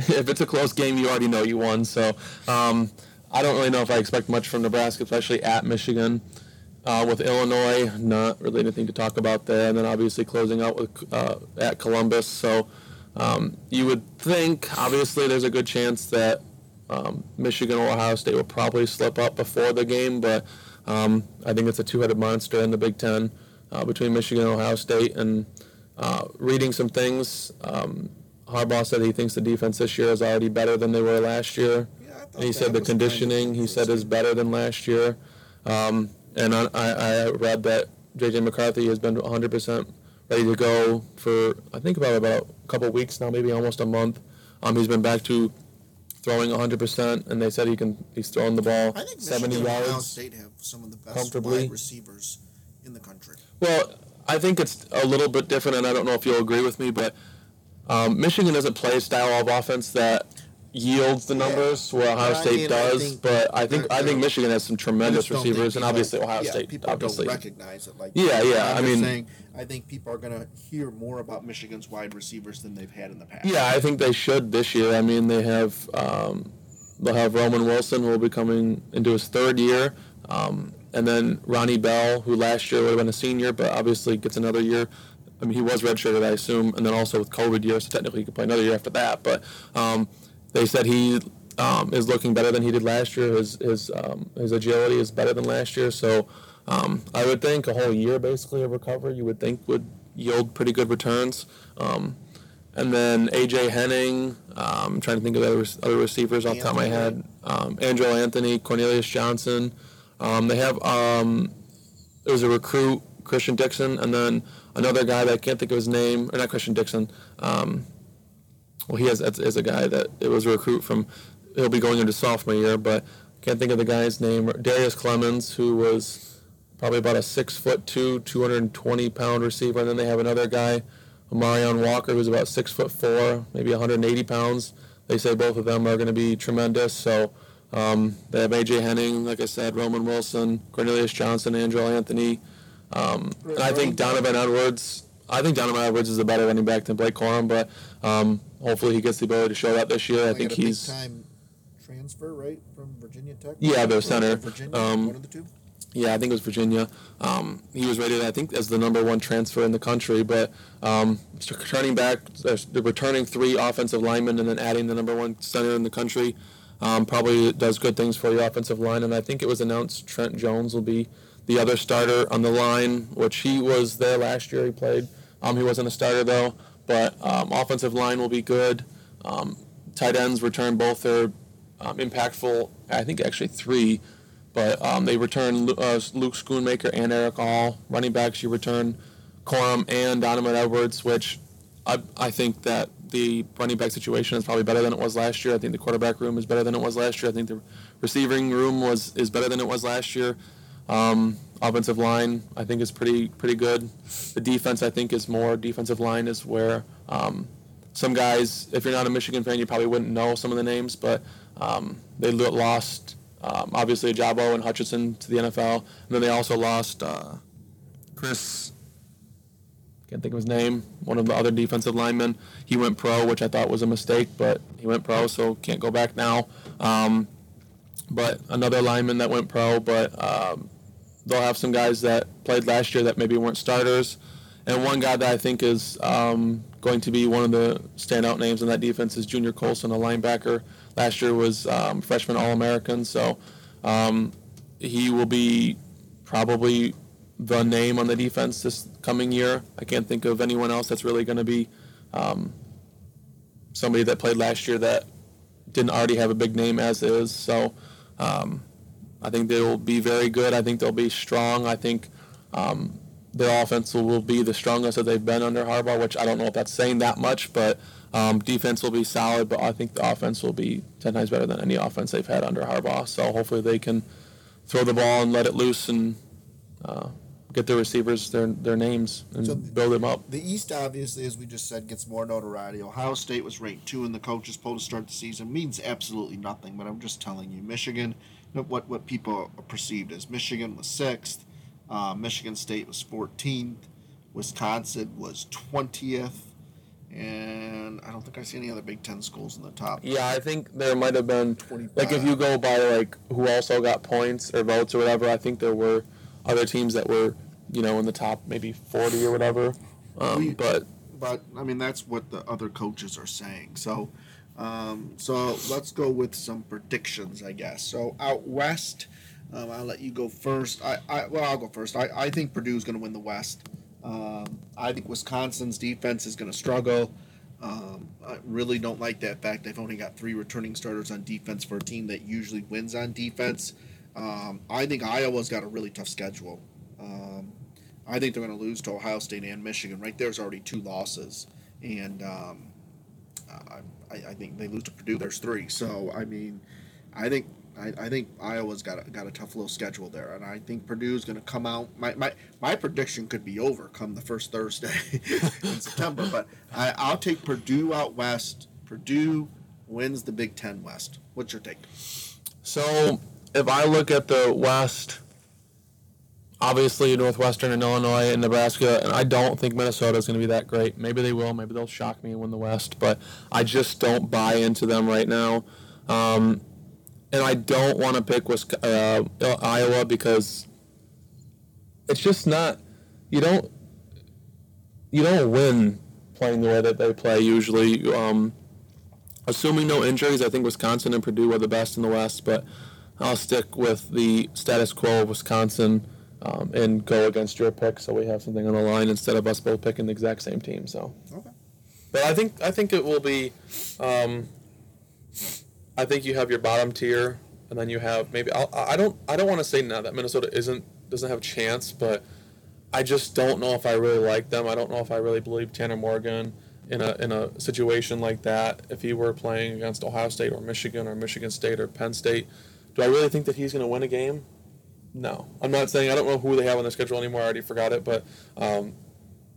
S1: <laughs> if it's a close game, you already know you won. So um, I don't really know if I expect much from Nebraska, especially at Michigan. Uh, with Illinois, not really anything to talk about there, and then obviously closing out with uh, at Columbus. So um, you would think, obviously, there's a good chance that um, Michigan or Ohio State will probably slip up before the game, but um, I think it's a two-headed monster in the Big Ten uh, between Michigan and Ohio State. And uh, reading some things, um, Harbaugh said he thinks the defense this year is already better than they were last year.
S3: Yeah, I thought
S1: And he said the
S3: was kind of
S1: conditioning, he said, is better than last year. Um, and I, I read that J.J. McCarthy has been 100% ready to go for, I think, about, about a couple weeks now, maybe almost a month. Um, he's been back to throwing 100%, and they said he can. he's throwing the ball
S3: I think
S1: 70
S3: Michigan and Ohio
S1: yards.
S3: State have some of the best
S1: comfortably.
S3: wide receivers in the country.
S1: Well, I think it's a little bit different, and I don't know if you'll agree with me, but um, Michigan doesn't play a style of offense that yields the
S3: Yeah.
S1: numbers where Ohio
S3: But I
S1: State
S3: mean, I
S1: does.
S3: think
S1: but I think I think Michigan has some tremendous receivers, and obviously Ohio
S3: yeah,
S1: State
S3: people
S1: obviously.
S3: don't recognize it like
S1: Yeah, yeah,
S3: I'm
S1: I mean-
S3: saying, I think people are going to hear more about Michigan's wide receivers than they've had in the past.
S1: Yeah, I think they should this year. I mean, they have um, they'll have Roman Wilson, who will be coming into his third year, um, and then Ronnie Bell, who last year would have been a senior, but obviously gets another year. I mean, he was redshirted, I assume, and then also with COVID year, so technically he could play another year after that. But um, they said he um, is looking better than he did last year. His his um, his agility is better than last year. So um, I would think a whole year basically of recovery, you would think would yield pretty good returns. Um, and then AJ Henning, um, I'm trying to think of other, other receivers off the top of my head. Um, Angelo Anthony, Cornelius Johnson. Um, they have um, there was a recruit, Christian Dixon, and then another guy that I can't think of his name, or not Christian Dixon. Um, well, he has is a guy that it was a recruit from. He'll be going into sophomore year, but can't think of the guy's name. Darrius Clemons, who was probably about a six foot two, 220 pound receiver, and then they have another guy, Marion Walker, who's about six foot four, maybe 180 pounds. They say both of them are going to be tremendous. So um, they have AJ Henning, like I said, Roman Wilson, Cornelius Johnson, Angelo Anthony, um, and I think Donovan Edwards. I think Donovan Edwards is a better running back than Blake Corum, but um, hopefully he gets the ability to show that this year. I
S3: They
S1: think he's
S3: time transfer right from Virginia Tech.
S1: Yeah, their center.
S3: Virginia,
S1: Um,
S3: one of the two.
S1: Yeah, I think it was Virginia. Um, he was rated, I think, as the number one transfer in the country. But um, returning back, uh, the returning three offensive linemen and then adding the number one center in the country um, probably does good things for your offensive line. And I think it was announced Trent Jones will be the other starter on the line, which he was there last year. He played. Um, he wasn't a starter though, but um, offensive line will be good. Um, tight ends return both their um, impactful. I think actually three but um, they return uh, Luke Schoonmaker and Erick All. Running backs, you return Corum and Donovan Edwards, which I, I think that the running back situation is probably better than it was last year. I think the quarterback room is better than it was last year. I think the receiving room was is better than it was last year. Um, offensive line, I think, is pretty pretty good. The defense, I think, is more defensive line is where um, some guys, if you're not a Michigan fan, you probably wouldn't know some of the names, but um, they lost um, obviously Jabo and Hutchinson to the NFL, and then they also lost uh, Chris. Can't think of his name. One of the other defensive linemen. He went pro, which I thought was a mistake, but he went pro, so can't go back now. Um, but another lineman that went pro, but um, they'll have some guys that played last year that maybe weren't starters, and one guy that I think is um, going to be one of the standout names in that defense is Junior Colson, a linebacker. Last year was um, freshman All-American, so um, he will be probably the name on the defense this coming year. I can't think of anyone else that's really going to be um, somebody that played last year that didn't already have a big name as is. So um, I think they will be very good. I think they'll be strong. I think um, their offense will, will be the strongest that they've been under Harbaugh, which I don't know if that's saying that much, but um, defense will be solid. But I think the offense will be ten times better than any offense they've had under Harbaugh. So hopefully they can throw the ball and let it loose and uh, get their receivers their their names and
S3: So-
S1: build them up.
S3: The East, obviously, as we just said, gets more notoriety. Ohio State was ranked two in the coaches' poll to start the season. Means absolutely nothing, but I'm just telling you. Michigan, what what people perceived as Michigan was sixth, uh, Michigan State was 14th,
S2: Wisconsin was 20th. And I don't think I see any other Big Ten schools in the top.
S1: Yeah, I think there might have been
S2: 25.
S1: like if you go by like who also got points or votes or whatever. I think there were other teams that were you know in the top maybe forty or whatever. Um,
S2: We-
S1: but
S2: but I mean that's what the other coaches are saying. So, um, so let's go with some predictions, I guess. So out west, um, I'll let you go first. I, I well, I'll go first. I, I think Purdue's going to win the West. Um, I think Wisconsin's defense is going to struggle. Um, I really don't like that fact they've only got three returning starters on defense for a team that usually wins on defense. Um, I think Iowa's got a really tough schedule. Um, I think they're going to lose to Ohio State and Michigan. Right there's already two losses, and um, I, I think they lose to Purdue. There's three. So I mean, I think I, I think Iowa's got a, got a tough little schedule there, and I think Purdue's going to come out. My, my my prediction could be over come the first Thursday <laughs> in September, but I, I'll take Purdue out west. Purdue wins the Big Ten West. What's your take?
S1: So if I look at the West, obviously Northwestern and Illinois and Nebraska, and I don't think Minnesota is going to be that great. Maybe they will. Maybe they'll shock me and win the West, but I just don't buy into them right now. Um, and I don't want to pick uh, Iowa because it's just not. You don't. You don't win playing the way that they play usually. Um, assuming no injuries, I think Wisconsin and Purdue are the best in the West, but I'll stick with the status quo of Wisconsin um, and go against your pick, so we have something on the line instead of us both picking the exact same team. So,
S2: Okay.
S1: but I think I think it will be. Um, I think you have your bottom tier, and then you have maybe I'll, I don't I don't want to say now that Minnesota isn't doesn't have a chance, but I just don't know if I really like them. I don't know if I really believe Tanner Morgan in a in a situation like that. If he were playing against Ohio State or Michigan or Michigan State or Penn State, do I really think that he's going to win a game? No, I'm not saying I don't know who they have on their schedule anymore. I already forgot it, but um,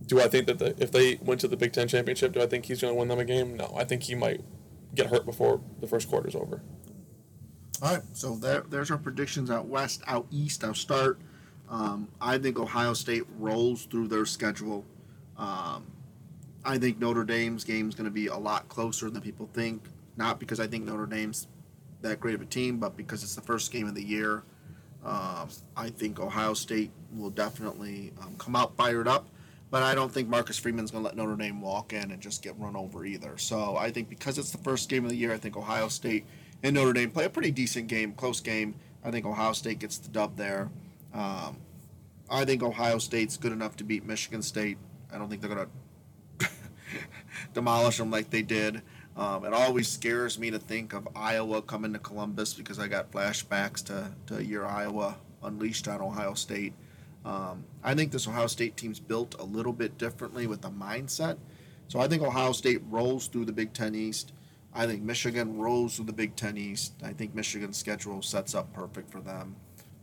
S1: do I think that the, if they went to the Big Ten championship, do I think he's going to win them a game? No, I think he might get hurt before the first quarter's over.
S2: All right, so there, there's our predictions out west, out east. I'll start. Um, I think Ohio State rolls through their schedule. Um, I think Notre Dame's game is going to be a lot closer than people think. Not because I think Notre Dame's that great of a team, but because it's the first game of the year. Um, I think Ohio State will definitely um, come out fired up, but I don't think Marcus Freeman's going to let Notre Dame walk in and just get run over either. So I think because it's the first game of the year, I think Ohio State and Notre Dame play a pretty decent game, close game. I think Ohio State gets the dub there. Um, I think Ohio State's good enough to beat Michigan State. I don't think they're going <laughs> to demolish them like they did. Um, it always scares me to think of Iowa coming to Columbus because I got flashbacks to, to year Iowa unleashed on Ohio State. Um, I think this Ohio State team's built a little bit differently with the mindset. So I think Ohio State rolls through the Big Ten East. I think Michigan rolls through the Big Ten East. I think Michigan's schedule sets up perfect for them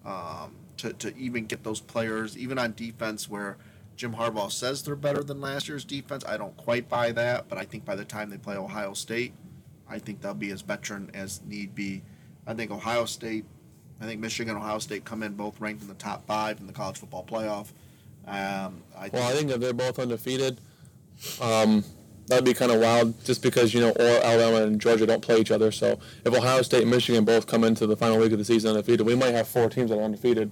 S2: um, to, to even get those players, even on defense where Jim Harbaugh says they're better than last year's defense. I don't quite buy that, but I think by the time they play Ohio State, I think they'll be as veteran as need be. I think Ohio State, I think Michigan, Ohio State come in both ranked in the top five in the college football playoff. Um, I
S1: Well, I think if they're both undefeated, um, that'd be kind of wild. Just because you know, or Alabama and Georgia don't play each other. So if Ohio State and Michigan both come into the final week of the season undefeated, we might have four teams that are undefeated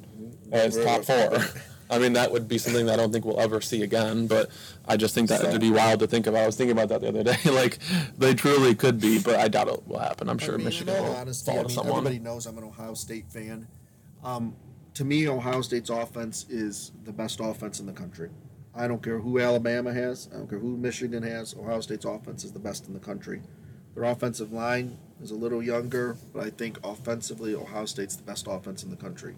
S1: as top four. <laughs> I mean, that would be something that I don't think we'll ever see again. But I just think that it'd be wild to think about. I was thinking about that the other day. <laughs> like they truly could be, but I doubt it will happen. I'm sure
S2: I mean,
S1: Michigan will
S2: honesty,
S1: fall
S2: I
S1: to someone.
S2: everybody knows I'm an Ohio State fan. Um, to me, Ohio State's offense is the best offense in the country. I don't care who Alabama has. I don't care who Michigan has. Ohio State's offense is the best in the country. Their offensive line is a little younger, but I think offensively, Ohio State's the best offense in the country.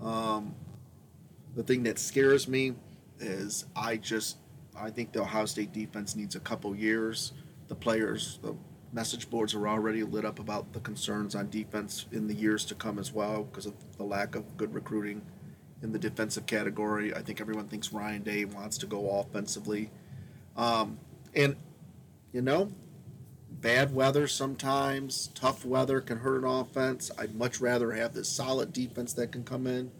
S2: Um, the thing that scares me is I just I think the Ohio State defense needs a couple years. The players, the message boards are already lit up about the concerns on defense in the years to come as well because of the lack of good recruiting in the defensive category. I think everyone thinks Ryan Day wants to go offensively. Um, and, you know, bad weather sometimes, tough weather can hurt an offense. I'd much rather have this solid defense that can come in.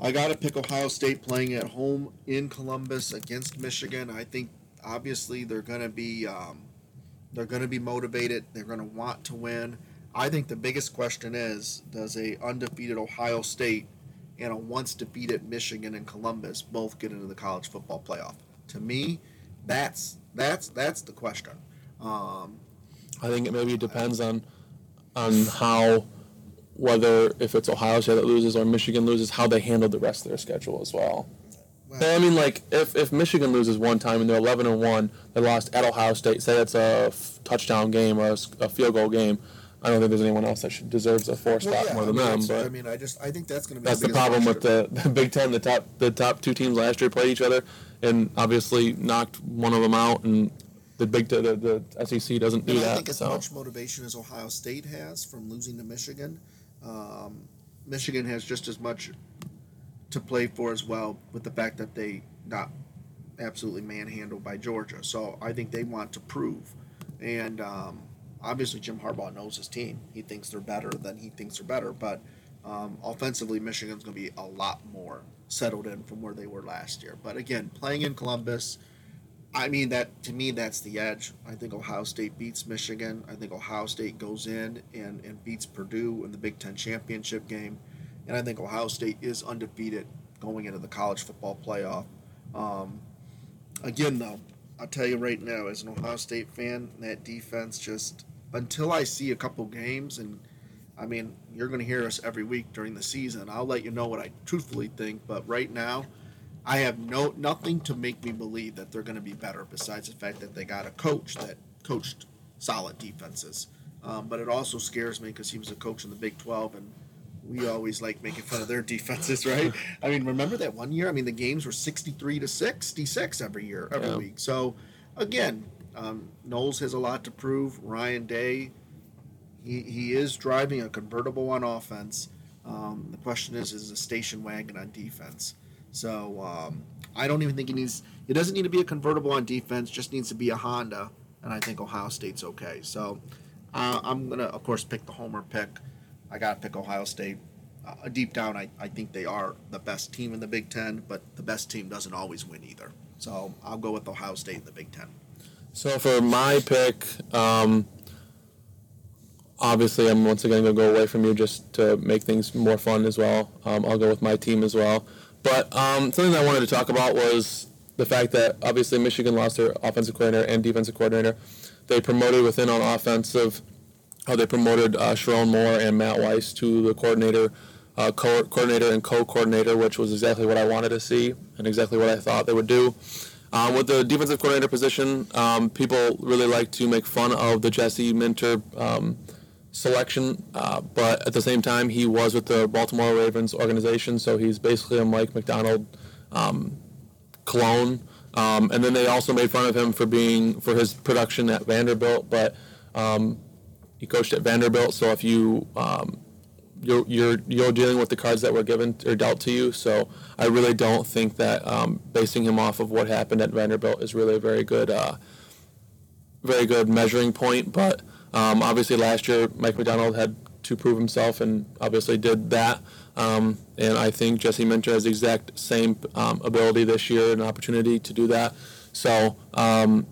S2: I got to pick Ohio State playing at home in Columbus against Michigan. I think obviously they're going to be um, they're going to be motivated. They're going to want to win. I think the biggest question is does a undefeated Ohio State and a once defeated Michigan and Columbus both get into the college football playoff? To me, that's that's that's the question. Um,
S1: I think it maybe depends on on how whether if it's Ohio State that loses or Michigan loses, how they handle the rest of their schedule as well. well I mean, like if, if Michigan loses one time and they're 11 and one, they lost at Ohio State. Say it's a f- touchdown game or a, a, field goal game. I don't think there's anyone else that should deserves a four spot well, yeah, more than
S2: I
S1: mean, them.
S2: But I mean, I just I think that's going to be
S1: that's the, the problem with the, the Big Ten. The top the top two teams last year played each other and obviously knocked one of them out and the big the, the SEC doesn't do
S2: and
S1: that.
S2: I think as
S1: so.
S2: much motivation as Ohio State has from losing to Michigan, um, Michigan has just as much to play for as well, with the fact that they got absolutely manhandled by Georgia. So I think they want to prove, and um, obviously Jim Harbaugh knows his team. He thinks they're better than he thinks they're better, but um, offensively, Michigan's going to be a lot more settled in from where they were last year. But again, playing in Columbus I mean that to me that's the edge. I think Ohio State beats Michigan. I think Ohio State goes in and, and beats Purdue in the Big Ten championship game, and I think Ohio State is undefeated going into the college football playoff. Um, again, though, I'll tell you right now, as an Ohio State fan, that defense just until I see a couple games, and I mean you're going to hear us every week during the season. I'll let you know what I truthfully think, but right now I have no nothing to make me believe that they're going to be better besides the fact that they got a coach that coached solid defenses. Um, but it also scares me because he was a coach in the Big 12, and we always like making fun of their defenses, <laughs> right? I mean, remember that one year? I mean, the games were 63 to 66 every year, every yeah. week. So, again, um, Knowles has a lot to prove. Ryan Day, he, he is driving a convertible on offense. Um, the question is, is a station wagon on defense. So um, I don't even think he needs. It doesn't need to be a convertible on defense. Just needs to be a Honda, and I think Ohio State's okay. So uh, I'm gonna, of course, pick the homer pick. I gotta pick Ohio State. Uh, deep down, I, I think they are the best team in the Big Ten, but the best team doesn't always win either. So I'll go with Ohio State in the Big Ten.
S1: So for my pick, um, obviously I'm once again to go away from you just to make things more fun as well. Um, I'll go with my team as well. But um, something that I wanted to talk about was the fact that obviously Michigan lost their offensive coordinator and defensive coordinator. They promoted within on offensive. How they promoted uh, Sherrone Moore and Matt Weiss to the coordinator, uh, co- coordinator and co-coordinator, which was exactly what I wanted to see and exactly what I thought they would do. Uh, with the defensive coordinator position, um, people really like to make fun of the Jesse Minter um, selection, uh, but at the same time, he was with the Baltimore Ravens organization, so he's basically a Mike Macdonald um, clone. Um, and then they also made fun of him for being for his production at Vanderbilt, but um, he coached at Vanderbilt. So if you um, you're, you're you're dealing with the cards that were given or dealt to you, so I really don't think that um, basing him off of what happened at Vanderbilt is really a very good uh, very good measuring point, but. Um, obviously, last year Mike Macdonald had to prove himself, and obviously did that. Um, and I think Jesse Minter has the exact same um, ability this year and opportunity to do that. So um,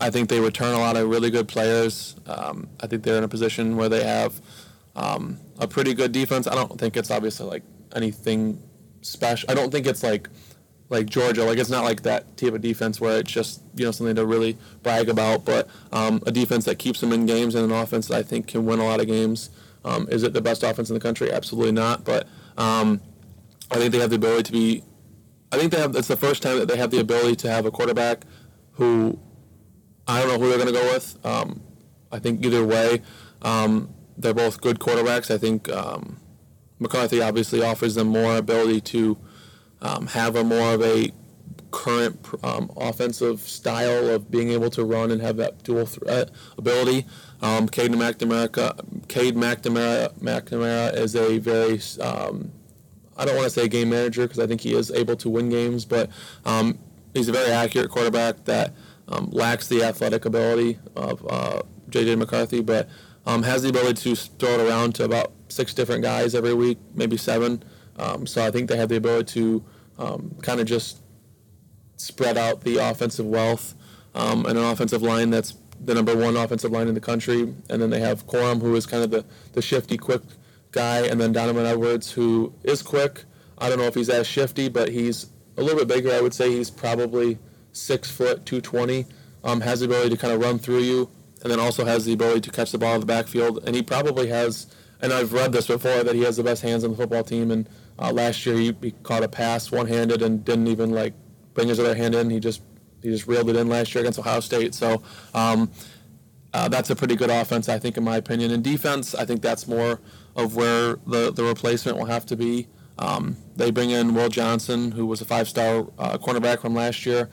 S1: I think they return a lot of really good players. Um, I think they're in a position where they have um, a pretty good defense. I don't think it's obviously like anything special. I don't think it's like like Georgia. Like it's not like that type of defense where it's just you know something to really brag about, but um, a defense that keeps them in games and an offense that I think can win a lot of games. Um, is it the best offense in the country? Absolutely not. But um, I think they have the ability to be. I think they have. It's the first time that they have the ability to have a quarterback who I don't know who they're going to go with. Um, I think either way, um, they're both good quarterbacks. I think um, McCarthy obviously offers them more ability to um, have a more of a current um, offensive style of being able to run and have that dual threat ability. Um, Cade McNamara, Cade McNamara, McNamara is a very um, I don't want to say game manager because I think he is able to win games, but um, he's a very accurate quarterback that um, lacks the athletic ability of uh, J.J. McCarthy, but um, has the ability to throw it around to about six different guys every week, maybe seven Um, so I think they have the ability to um, kind of just spread out the offensive wealth um, and an offensive line that's the number one offensive line in the country. And then they have Corum, who is kind of the, the shifty, quick guy, and then Donovan Edwards, who is quick. I don't know if he's as shifty, but he's a little bit bigger. I would say he's probably six foot, 220. Um, has the ability to kind of run through you, and then also has the ability to catch the ball in the backfield. And he probably has, and I've read this before, that he has the best hands on the football team. And uh, last year he, he caught a pass one-handed and didn't even like bring his other hand in. He just he just reeled it in last year against Ohio State. So um, uh, that's a pretty good offense, I think, in my opinion. In defense, I think that's more of where the, the replacement will have to be. Um, they bring in Will Johnson, who was a five-star uh, cornerback from last year.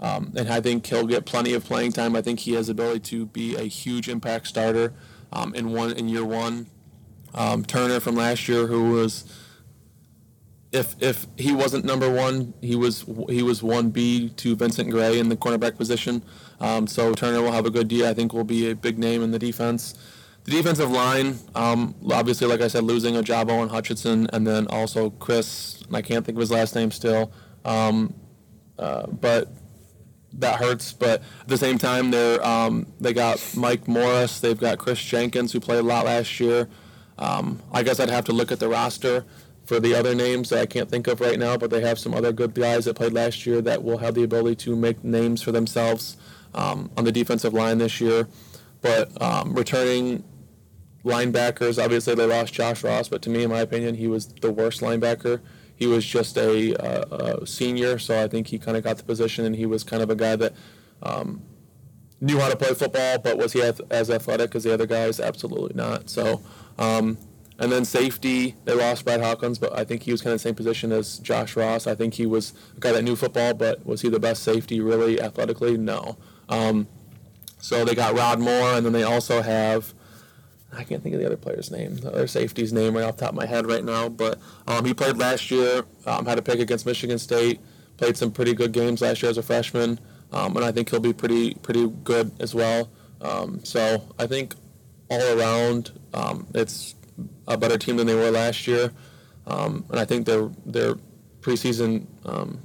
S1: Um, and I think he'll get plenty of playing time. I think he has the ability to be a huge impact starter um, in one in year one. Um, Turner from last year, who was if if he wasn't number one, he was he was one B to Vincent Gray in the cornerback position. Um, so Turner will have a good year. I think will be a big name in the defense. The defensive line, um, obviously, like I said, losing Ojabo and Hutchinson, and then also Chris. I can't think of his last name still, um, uh, but that hurts. But at the same time, they're um, they got Mike Morris. They've got Kris Jenkins, who played a lot last year. Um, I guess I'd have to look at the roster for the other names that I can't think of right now, but they have some other good guys that played last year that will have the ability to make names for themselves um, on the defensive line this year. But um, returning linebackers, obviously they lost Josh Ross, but to me, in my opinion, he was the worst linebacker. He was just a, uh, a senior, so I think he kind of got the position, and he was kind of a guy that um, knew how to play football, but was he as athletic as the other guys? Absolutely not. So um, and then safety, they lost Brad Hawkins, but I think he was kind of the same position as Josh Ross. I think he was a guy that knew football, but was he the best safety really athletically? No. Um, so they got Rod Moore, and then they also have I can't think of the other player's name, the other safety's name right off the top of my head right now. But um, he played last year, um, had a pick against Michigan State, played some pretty good games last year as a freshman, um, and I think he'll be pretty pretty good as well. Um, so I think all around, um, it's a better team than they were last year, um, and I think their their preseason um,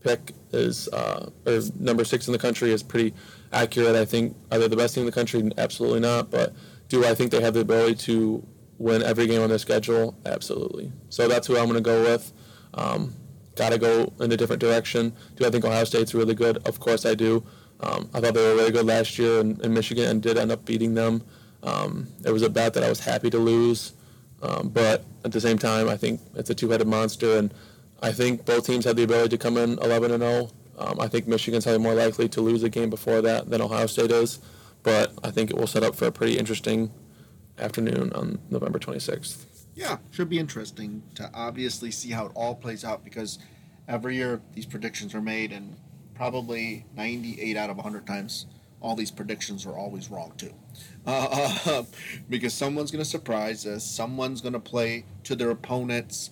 S1: pick is uh, or number six in the country is pretty accurate. I think are they the best team in the country? Absolutely not. But do I think they have the ability to win every game on their schedule? Absolutely. So that's who I'm going to go with. Um, Got to go in a different direction. Do I think Ohio State's really good? Of course I do. Um, I thought they were really good last year in, in Michigan and did end up beating them. Um, it was a bet that I was happy to lose, um, but at the same time, I think it's a two-headed monster, and I think both teams have the ability to come in 11 and 0. Um, I think Michigan's probably more likely to lose a game before that than Ohio State is, but I think it will set up for a pretty interesting afternoon on November 26th.
S2: Yeah, should be interesting to obviously see how it all plays out because every year these predictions are made, and probably 98 out of 100 times all these predictions are always wrong too. Uh, uh, <laughs> because someone's going to surprise us, someone's going to play to their opponent's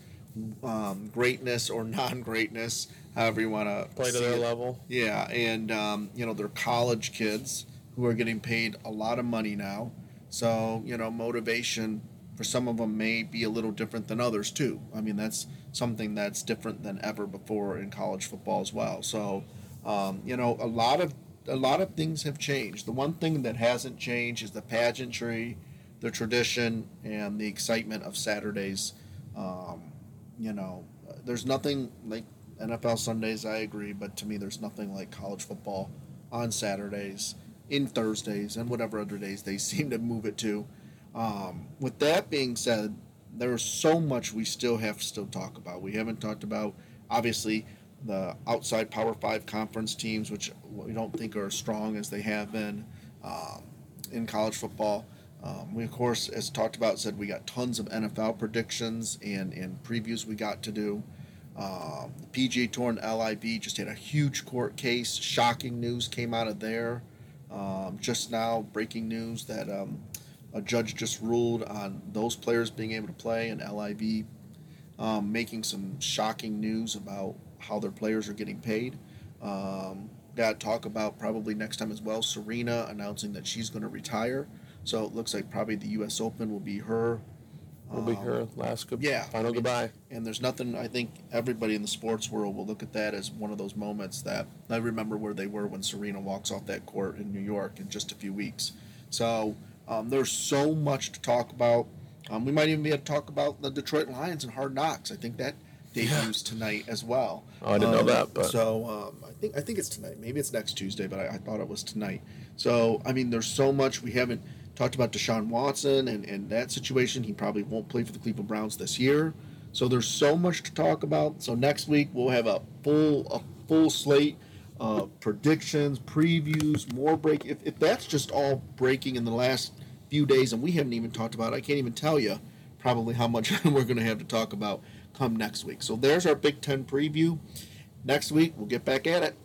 S2: um, greatness or <laughs> non greatness, however you want to
S1: play to their it. level.
S2: Yeah, and um, you know, they're college kids who are getting paid a lot of money now. So, you know, motivation for some of them may be a little different than others too. I mean, that's something that's different than ever before in college football as well. So, um, you know, a lot of a lot of things have changed. The one thing that hasn't changed is the pageantry, the tradition, and the excitement of Saturdays. Um, you know, there's nothing like NFL Sundays. I agree, but to me, there's nothing like college football on Saturdays, in Thursdays, and whatever other days they <laughs> seem to move it to. Um, with that being said, there's so much we still have to still talk about. We haven't talked about obviously the outside Power Five conference teams, which we don't think are as strong as they have been um, in college football. Um, we, of course, as talked about, said we got tons of NFL predictions and, and previews we got to do. Um, the PGA Tour and LIV just had a huge court case. Shocking news came out of there. Um, just now, breaking news that um, a judge just ruled on those players being able to play, and LIV um, making some shocking news about how their players are getting paid. Um, got talk about probably next time as well. Serena announcing that she's going to retire. So it looks like probably the U.S. Open will be her
S1: will be
S2: Um,
S1: her last good,
S2: yeah,
S1: final
S2: I mean,
S1: goodbye.
S2: And there's nothing. I think everybody in the sports world will look at that as one of those moments that I remember where they were when Serena walks off that court in New York in just a few weeks. So um, there's so much to talk about. Um, we might even be able to talk about the Detroit Lions and Hard Knocks. I think that debuts tonight as well.
S1: Oh, I didn't know
S2: Um,
S1: that, but-
S2: so um, I think I think it's tonight. Maybe it's next Tuesday, but I, I thought it was tonight. So I mean, there's so much we haven't talked about Deshaun Watson and, and that situation. He probably won't play for the Cleveland Browns this year. So there's so much to talk about. So next week we'll have a full a full slate, uh, predictions, previews, more break. If, if that's just all breaking in the last few days and we haven't even talked about, it, I can't even tell you probably how much <laughs> we're going to have to talk about come next week. So there's our Big Ten preview. Next week we'll get back at it.